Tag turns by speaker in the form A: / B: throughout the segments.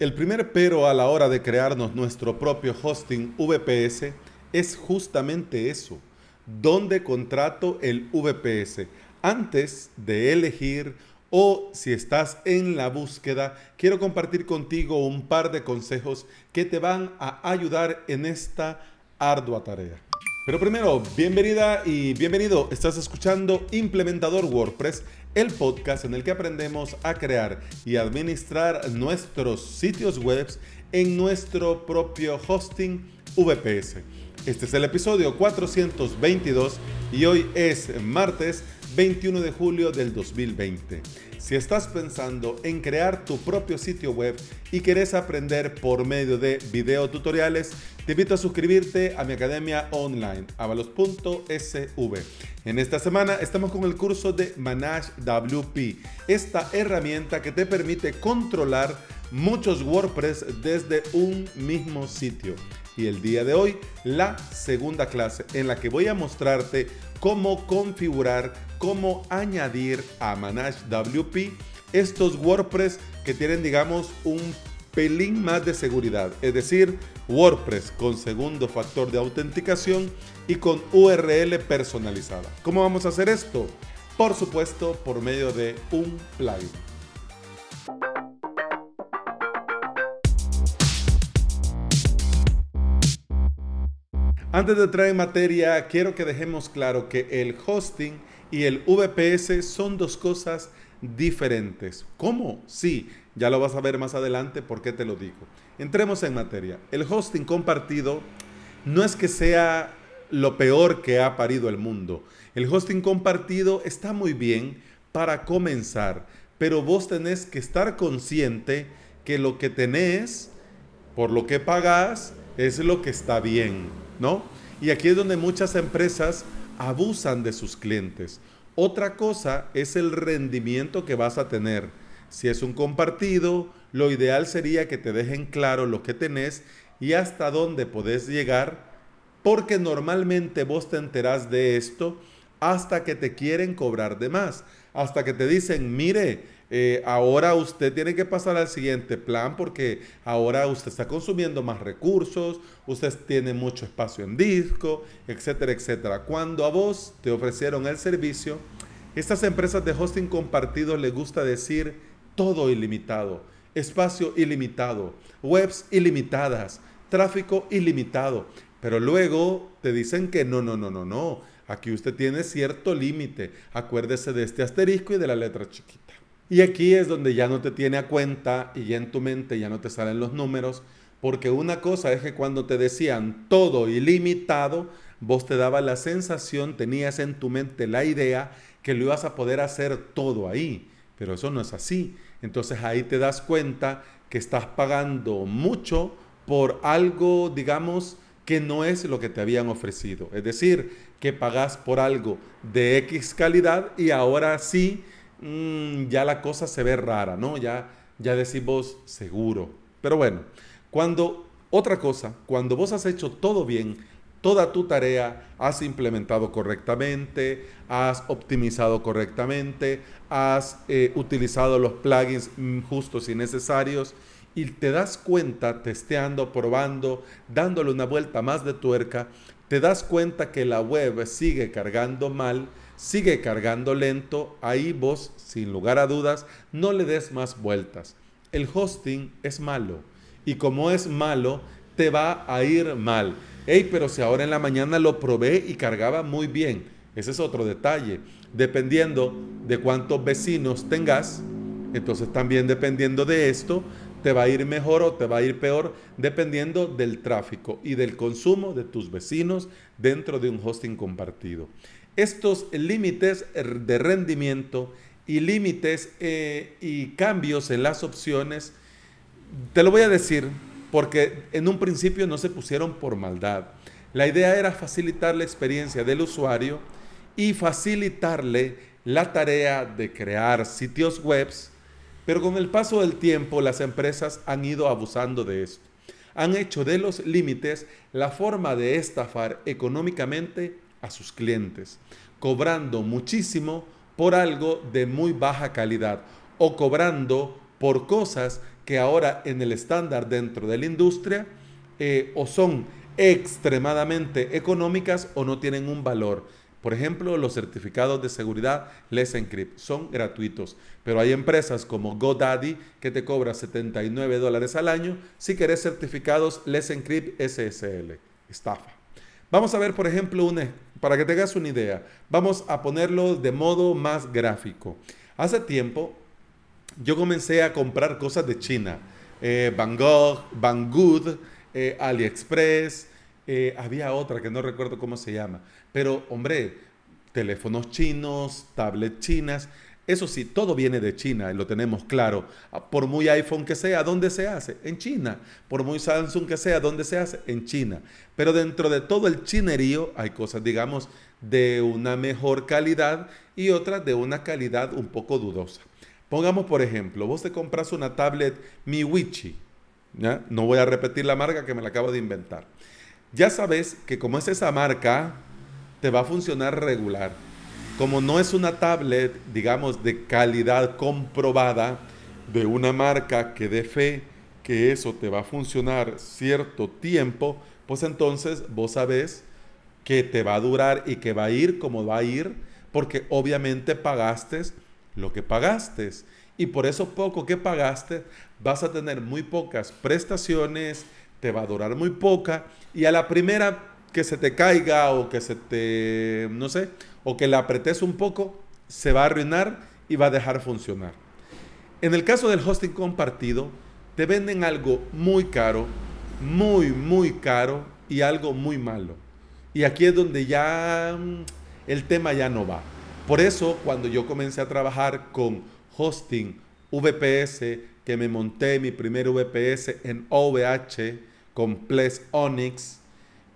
A: El primer pero a la hora de crearnos nuestro propio hosting VPS es justamente eso. ¿Dónde contrato el VPS? Antes de elegir o si estás en la búsqueda, quiero compartir contigo un par de consejos que te van a ayudar en esta ardua tarea. Pero primero, bienvenida y bienvenido. Estás escuchando Implementador WordPress el podcast en el que aprendemos a crear y administrar nuestros sitios web en nuestro propio hosting VPS. Este es el episodio 422 y hoy es martes 21 de julio del 2020. Si estás pensando en crear tu propio sitio web y querés aprender por medio de videotutoriales, te invito a suscribirte a mi academia online, avalos.sv. En esta semana estamos con el curso de Manage WP, esta herramienta que te permite controlar muchos WordPress desde un mismo sitio. Y el día de hoy, la segunda clase en la que voy a mostrarte cómo configurar, cómo añadir a Manage WP estos WordPress que tienen, digamos, un pelín más de seguridad, es decir, WordPress con segundo factor de autenticación y con URL personalizada. ¿Cómo vamos a hacer esto? Por supuesto, por medio de un plugin. Antes de entrar en materia, quiero que dejemos claro que el hosting y el VPS son dos cosas diferentes. ¿Cómo? Sí, ya lo vas a ver más adelante por qué te lo digo. Entremos en materia. El hosting compartido no es que sea lo peor que ha parido el mundo. El hosting compartido está muy bien para comenzar, pero vos tenés que estar consciente que lo que tenés, por lo que pagás, es lo que está bien, ¿no? Y aquí es donde muchas empresas abusan de sus clientes. Otra cosa es el rendimiento que vas a tener. Si es un compartido, lo ideal sería que te dejen claro lo que tenés y hasta dónde podés llegar, porque normalmente vos te enterás de esto hasta que te quieren cobrar de más, hasta que te dicen, mire, eh, ahora usted tiene que pasar al siguiente plan porque ahora usted está consumiendo más recursos, usted tiene mucho espacio en disco, etcétera, etcétera. Cuando a vos te ofrecieron el servicio, estas empresas de hosting compartido les gusta decir todo ilimitado, espacio ilimitado, webs ilimitadas, tráfico ilimitado. Pero luego te dicen que no, no, no, no, no. Aquí usted tiene cierto límite. Acuérdese de este asterisco y de la letra chiquita. Y aquí es donde ya no te tiene a cuenta y ya en tu mente ya no te salen los números, porque una cosa es que cuando te decían todo ilimitado, vos te daba la sensación, tenías en tu mente la idea que lo ibas a poder hacer todo ahí, pero eso no es así. Entonces ahí te das cuenta que estás pagando mucho por algo, digamos, que no es lo que te habían ofrecido. Es decir, que pagas por algo de X calidad y ahora sí Mm, ya la cosa se ve rara, ¿no? Ya, ya decimos seguro. Pero bueno, cuando, otra cosa, cuando vos has hecho todo bien, toda tu tarea, has implementado correctamente, has optimizado correctamente, has eh, utilizado los plugins mm, justos y necesarios y te das cuenta, testeando, probando, dándole una vuelta más de tuerca, te das cuenta que la web sigue cargando mal, sigue cargando lento, ahí vos, sin lugar a dudas, no le des más vueltas. El hosting es malo y como es malo, te va a ir mal. Hey, pero si ahora en la mañana lo probé y cargaba muy bien, ese es otro detalle. Dependiendo de cuántos vecinos tengas, entonces también dependiendo de esto, te va a ir mejor o te va a ir peor, dependiendo del tráfico y del consumo de tus vecinos dentro de un hosting compartido estos límites de rendimiento y límites eh, y cambios en las opciones, te lo voy a decir porque en un principio no se pusieron por maldad. La idea era facilitar la experiencia del usuario y facilitarle la tarea de crear sitios web, pero con el paso del tiempo las empresas han ido abusando de esto. Han hecho de los límites la forma de estafar económicamente a sus clientes, cobrando muchísimo por algo de muy baja calidad o cobrando por cosas que ahora en el estándar dentro de la industria eh, o son extremadamente económicas o no tienen un valor. Por ejemplo, los certificados de seguridad Let's Encrypt son gratuitos, pero hay empresas como GoDaddy que te cobra 79 dólares al año si querés certificados Let's Encrypt SSL. Estafa. Vamos a ver, por ejemplo, una, para que tengas una idea, vamos a ponerlo de modo más gráfico. Hace tiempo yo comencé a comprar cosas de China, eh, Van Gogh, Banggood, eh, AliExpress, eh, había otra que no recuerdo cómo se llama, pero hombre, teléfonos chinos, tablets chinas, eso sí, todo viene de China, lo tenemos claro. Por muy iPhone que sea, ¿dónde se hace? En China. Por muy Samsung que sea, ¿dónde se hace? En China. Pero dentro de todo el chinerío hay cosas, digamos, de una mejor calidad y otras de una calidad un poco dudosa. Pongamos, por ejemplo, vos te compras una tablet Miwichi. ¿ya? No voy a repetir la marca que me la acabo de inventar. Ya sabes que como es esa marca, te va a funcionar regular. Como no es una tablet, digamos, de calidad comprobada, de una marca que dé fe que eso te va a funcionar cierto tiempo, pues entonces vos sabés que te va a durar y que va a ir como va a ir, porque obviamente pagaste lo que pagaste. Y por eso poco que pagaste, vas a tener muy pocas prestaciones, te va a durar muy poca, y a la primera que se te caiga o que se te, no sé, o que la apretes un poco, se va a arruinar y va a dejar funcionar. En el caso del hosting compartido, te venden algo muy caro, muy, muy caro y algo muy malo. Y aquí es donde ya mm, el tema ya no va. Por eso, cuando yo comencé a trabajar con hosting VPS, que me monté mi primer VPS en OVH con Ples Onyx,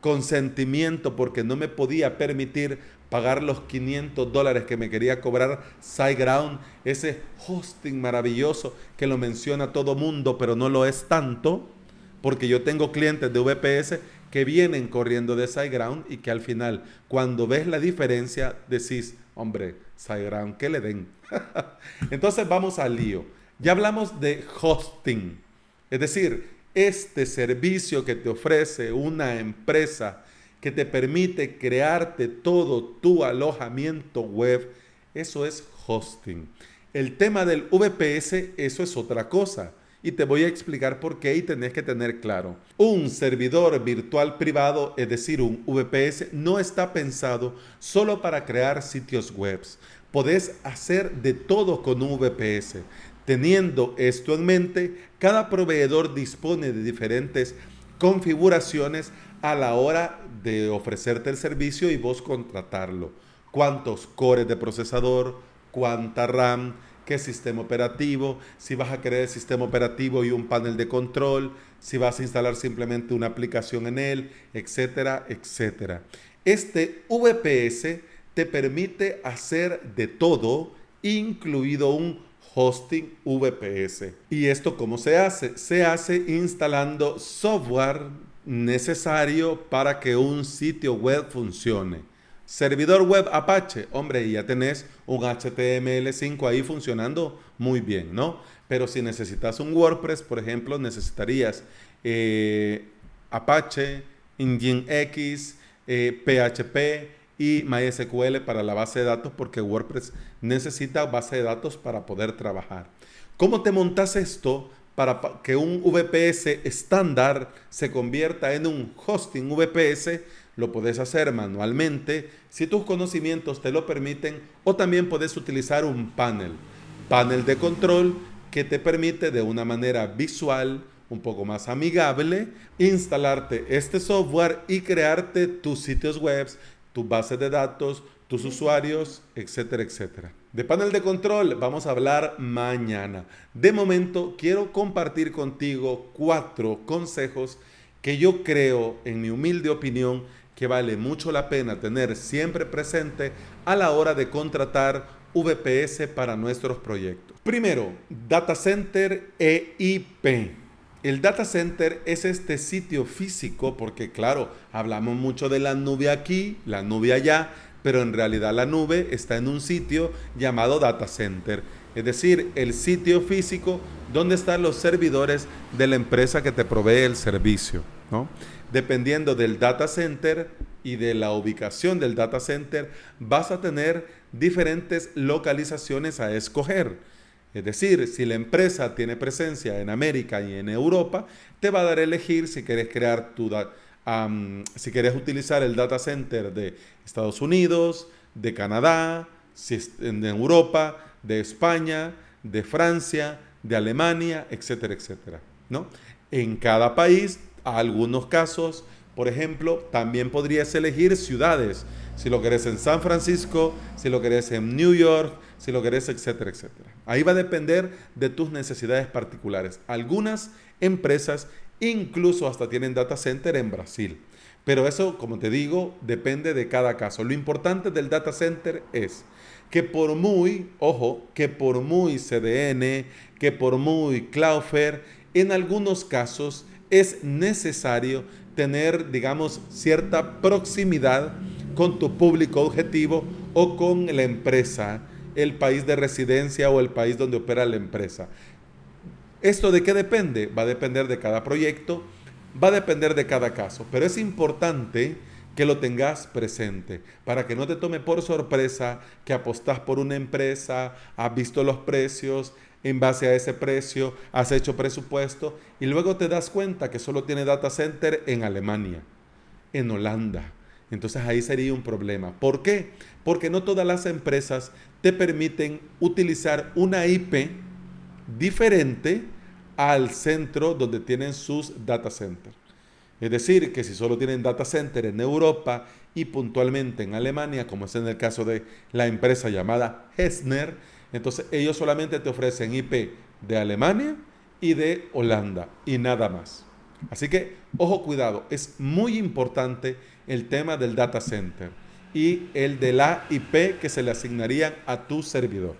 A: con sentimiento porque no me podía permitir pagar los 500 dólares que me quería cobrar SiteGround, ese hosting maravilloso que lo menciona todo mundo, pero no lo es tanto, porque yo tengo clientes de VPS que vienen corriendo de SiteGround y que al final, cuando ves la diferencia, decís, hombre, SiteGround, ¿qué le den? Entonces vamos al lío. Ya hablamos de hosting, es decir, este servicio que te ofrece una empresa que te permite crearte todo tu alojamiento web, eso es hosting. El tema del VPS, eso es otra cosa. Y te voy a explicar por qué y tenés que tener claro. Un servidor virtual privado, es decir, un VPS, no está pensado solo para crear sitios web. Podés hacer de todo con un VPS. Teniendo esto en mente, cada proveedor dispone de diferentes configuraciones a la hora de ofrecerte el servicio y vos contratarlo. ¿Cuántos cores de procesador? ¿Cuánta RAM? qué sistema operativo, si vas a querer el sistema operativo y un panel de control, si vas a instalar simplemente una aplicación en él, etcétera, etcétera. Este VPS te permite hacer de todo, incluido un hosting VPS. ¿Y esto cómo se hace? Se hace instalando software necesario para que un sitio web funcione. Servidor web Apache, hombre, ya tenés un HTML5 ahí funcionando muy bien, ¿no? Pero si necesitas un WordPress, por ejemplo, necesitarías eh, Apache, PHP eh, y MySQL para la base de datos, porque WordPress necesita base de datos para poder trabajar. ¿Cómo te montas esto para que un VPS estándar se convierta en un hosting VPS? lo puedes hacer manualmente si tus conocimientos te lo permiten o también puedes utilizar un panel, panel de control que te permite de una manera visual, un poco más amigable, instalarte este software y crearte tus sitios web, tu base de datos, tus usuarios, etcétera, etcétera. De panel de control vamos a hablar mañana. De momento quiero compartir contigo cuatro consejos que yo creo, en mi humilde opinión, que vale mucho la pena tener siempre presente a la hora de contratar VPS para nuestros proyectos. Primero, Data Center e IP. El data center es este sitio físico porque claro, hablamos mucho de la nube aquí, la nube allá, pero en realidad la nube está en un sitio llamado data center. es decir, el sitio físico donde están los servidores de la empresa que te provee el servicio. ¿no? Dependiendo del data center y de la ubicación del data center, vas a tener diferentes localizaciones a escoger. Es decir, si la empresa tiene presencia en América y en Europa, te va a dar a elegir si quieres crear tu si quieres utilizar el data center de Estados Unidos, de Canadá, en Europa, de España, de Francia, de Alemania, etcétera, etcétera. ¿no? En cada país, algunos casos, por ejemplo, también podrías elegir ciudades. Si lo querés en San Francisco, si lo querés en New York, si lo querés, etcétera, etcétera. Ahí va a depender de tus necesidades particulares. Algunas empresas incluso hasta tienen data center en Brasil. Pero eso, como te digo, depende de cada caso. Lo importante del data center es que por muy, ojo, que por muy CDN, que por muy Cloudflare, en algunos casos es necesario tener, digamos, cierta proximidad con tu público objetivo o con la empresa, el país de residencia o el país donde opera la empresa. ¿Esto de qué depende? Va a depender de cada proyecto, va a depender de cada caso, pero es importante que lo tengas presente para que no te tome por sorpresa que apostás por una empresa, has visto los precios, en base a ese precio, has hecho presupuesto y luego te das cuenta que solo tiene data center en Alemania, en Holanda. Entonces ahí sería un problema. ¿Por qué? Porque no todas las empresas te permiten utilizar una IP diferente al centro donde tienen sus data centers. Es decir, que si solo tienen data center en Europa y puntualmente en Alemania, como es en el caso de la empresa llamada Hessner, entonces ellos solamente te ofrecen IP de Alemania y de Holanda y nada más. Así que, ojo cuidado, es muy importante el tema del data center y el de la IP que se le asignarían a tu servidor.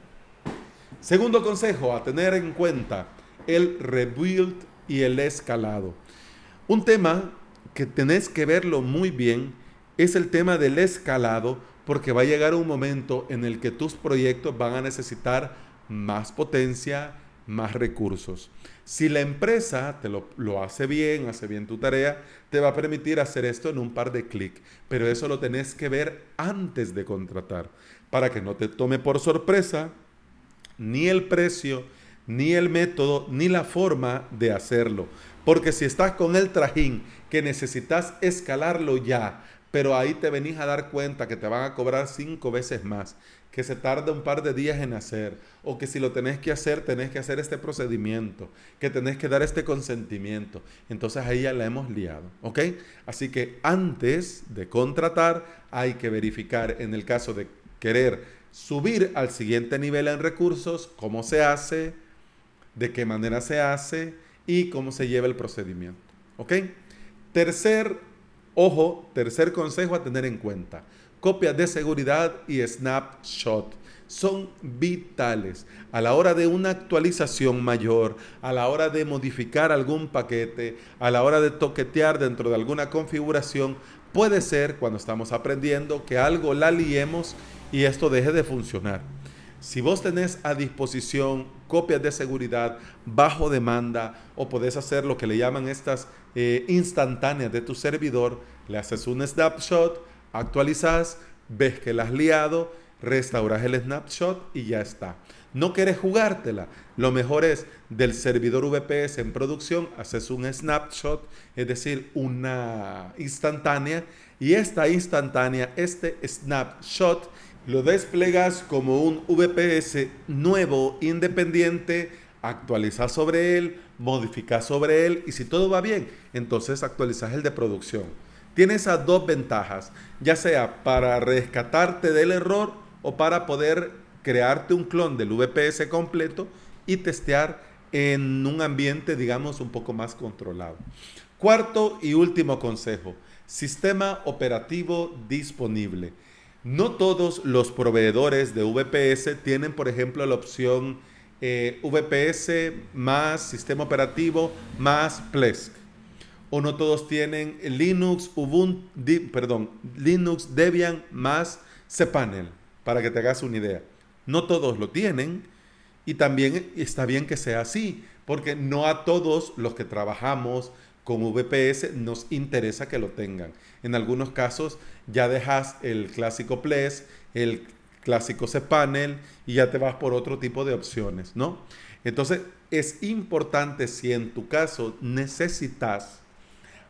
A: Segundo consejo a tener en cuenta, el rebuild y el escalado. Un tema que tenés que verlo muy bien es el tema del escalado porque va a llegar un momento en el que tus proyectos van a necesitar más potencia, más recursos. Si la empresa te lo, lo, hace bien, hace bien tu tarea, te va a permitir hacer esto en un par de clics, pero eso lo tenés que ver antes de contratar, para que no te tome por sorpresa ni el precio, ni el método, ni la forma de hacerlo. Porque si estás con el trajín que necesitas escalarlo ya, pero ahí te venís a dar cuenta que te van a cobrar cinco veces más, que se tarda un par de días en hacer, o que si lo tenés que hacer, tenés que hacer este procedimiento, que tenés que dar este consentimiento. Entonces ahí ya la hemos liado, ¿ok? Así que antes de contratar hay que verificar en el caso de querer subir al siguiente nivel en recursos, cómo se hace, de qué manera se hace y cómo se lleva el procedimiento. ¿Ok? Tercer, ojo, tercer consejo a tener en cuenta. Copias de seguridad y snapshot son vitales a la hora de una actualización mayor, a la hora de modificar algún paquete, a la hora de toquetear dentro de alguna configuración. Puede ser cuando estamos aprendiendo que algo la liemos y esto deje de funcionar. Si vos tenés a disposición copias de seguridad bajo demanda o podés hacer lo que le llaman estas eh, instantáneas de tu servidor, le haces un snapshot, actualizas, ves que la has liado, restauras el snapshot y ya está. No quieres jugártela. Lo mejor es del servidor VPS en producción, haces un snapshot, es decir, una instantánea, y esta instantánea, este snapshot, lo desplegas como un VPS nuevo, independiente, actualizas sobre él, modificas sobre él y si todo va bien, entonces actualizas el de producción. Tienes esas dos ventajas, ya sea para rescatarte del error o para poder crearte un clon del VPS completo y testear en un ambiente, digamos, un poco más controlado. Cuarto y último consejo, sistema operativo disponible. No todos los proveedores de VPS tienen, por ejemplo, la opción eh, VPS más sistema operativo más Plesk. O no todos tienen Linux, Ubuntu, perdón, Linux Debian más cPanel, para que te hagas una idea. No todos lo tienen Y también está bien que sea así, porque no a todos los que trabajamos con VPS nos interesa que lo tengan. En algunos casos ya dejas el clásico Ples, el clásico cPanel y ya te vas por otro tipo de opciones, ¿no? Entonces es importante si en tu caso necesitas,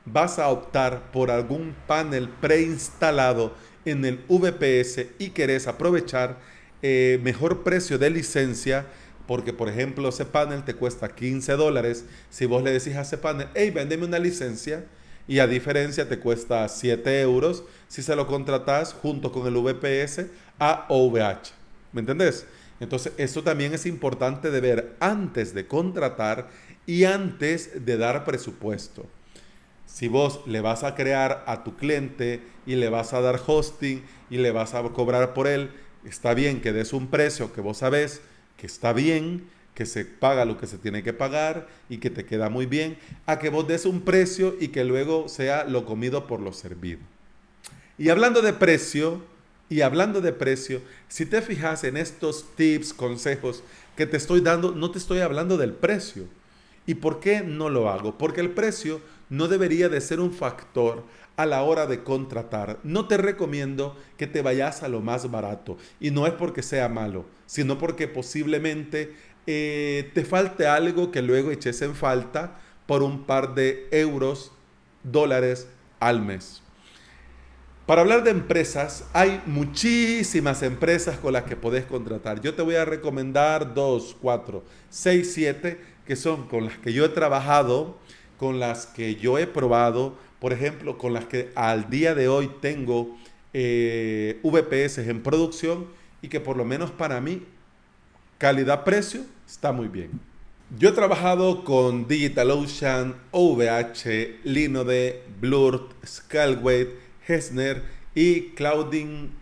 A: vas a optar por algún panel preinstalado en el VPS y querés aprovechar eh, mejor precio de licencia, porque por ejemplo ese panel te cuesta 15 dólares, si vos le decís a ese panel, hey, véndeme una licencia, y a diferencia te cuesta 7 euros si se lo contratas junto con el VPS a OVH. ¿Me entendés? Entonces, eso también es importante de ver antes de contratar y antes de dar presupuesto. Si vos le vas a crear a tu cliente y le vas a dar hosting y le vas a cobrar por él, está bien que des un precio que vos sabés que está bien, que se paga lo que se tiene que pagar y que te queda muy bien, a que vos des un precio y que luego sea lo comido por lo servido. Y hablando de precio, y hablando de precio, si te fijas en estos tips, consejos que te estoy dando, no te estoy hablando del precio. ¿Y por qué no lo hago? Porque el precio no debería de ser un factor a la hora de contratar. No te recomiendo que te vayas a lo más barato. Y no es porque sea malo, sino porque posiblemente eh, te falte algo que luego eches en falta por un par de euros, dólares al mes. Para hablar de empresas, hay muchísimas empresas con las que podés contratar. Yo te voy a recomendar dos, cuatro, seis, siete, que son con las que yo he trabajado, con las que yo he probado, por ejemplo, con las que al día de hoy tengo eh, VPS en producción y que por lo menos para mí, calidad-precio, está muy bien. Yo he trabajado con DigitalOcean, OVH, Linode, Blur, Scalway, Hesner y Clouding.io.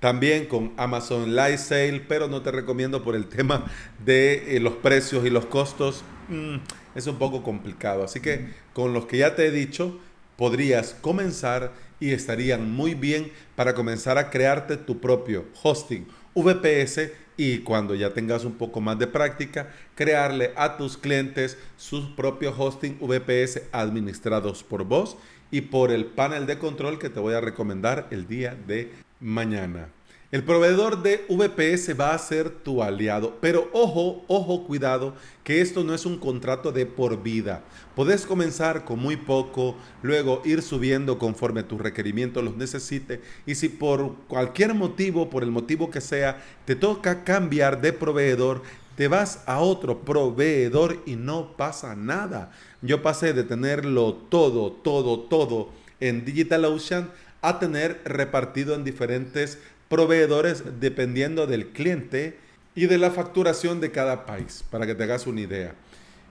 A: También con Amazon Sale, pero no te recomiendo por el tema de eh, los precios y los costos. Mm, es un poco complicado. Así que con los que ya te he dicho, podrías comenzar y estarían muy bien para comenzar a crearte tu propio hosting VPS y cuando ya tengas un poco más de práctica, crearle a tus clientes sus propios hosting VPS administrados por vos y por el panel de control que te voy a recomendar el día de mañana. El proveedor de VPS va a ser tu aliado, pero ojo, ojo, cuidado, que esto no es un contrato de por vida. Podés comenzar con muy poco, luego ir subiendo conforme tus requerimientos los necesite y si por cualquier motivo, por el motivo que sea, te toca cambiar de proveedor, te vas a otro proveedor y no pasa nada. Yo pasé de tenerlo todo, todo, todo en DigitalOcean a tener repartido en diferentes proveedores dependiendo del cliente y de la facturación de cada país, para que te hagas una idea.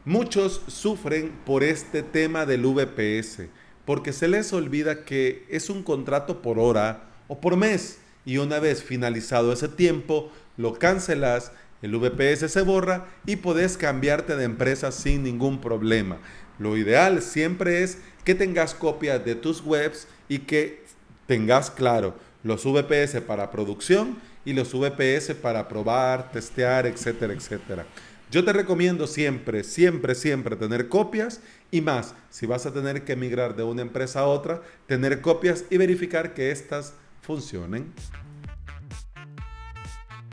A: Muchos sufren por este tema del VPS, porque se les olvida que es un contrato por hora o por mes, y una vez finalizado ese tiempo, lo cancelas el VPS se borra y podés cambiarte de empresa sin ningún problema. Lo ideal siempre es que tengas copias de tus webs y que tengas claro los VPS para producción y los VPS para probar, testear, etcétera, etcétera. Yo te recomiendo siempre, siempre, siempre tener copias y más, si vas a tener que migrar de una empresa a otra, tener copias y verificar que éstas funcionen.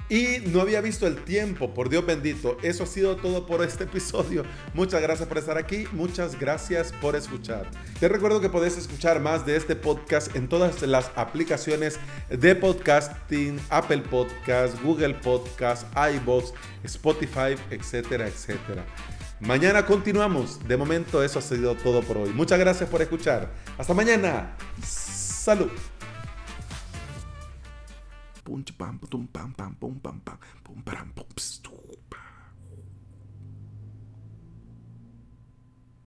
A: Y no había visto el tiempo, por Dios bendito. Eso ha sido todo por este episodio. Muchas gracias por estar aquí, muchas gracias por escuchar. Te recuerdo que podés escuchar más de este podcast en todas las aplicaciones de podcasting, Apple Podcast, Google Podcast, iBox, Spotify, etcétera, etcétera. Mañana continuamos. De momento eso ha sido todo por hoy. Muchas gracias por escuchar. Hasta mañana. Salud. boom, bam, boom, bam, bam, boom, bam, bam, boom, bam, boom,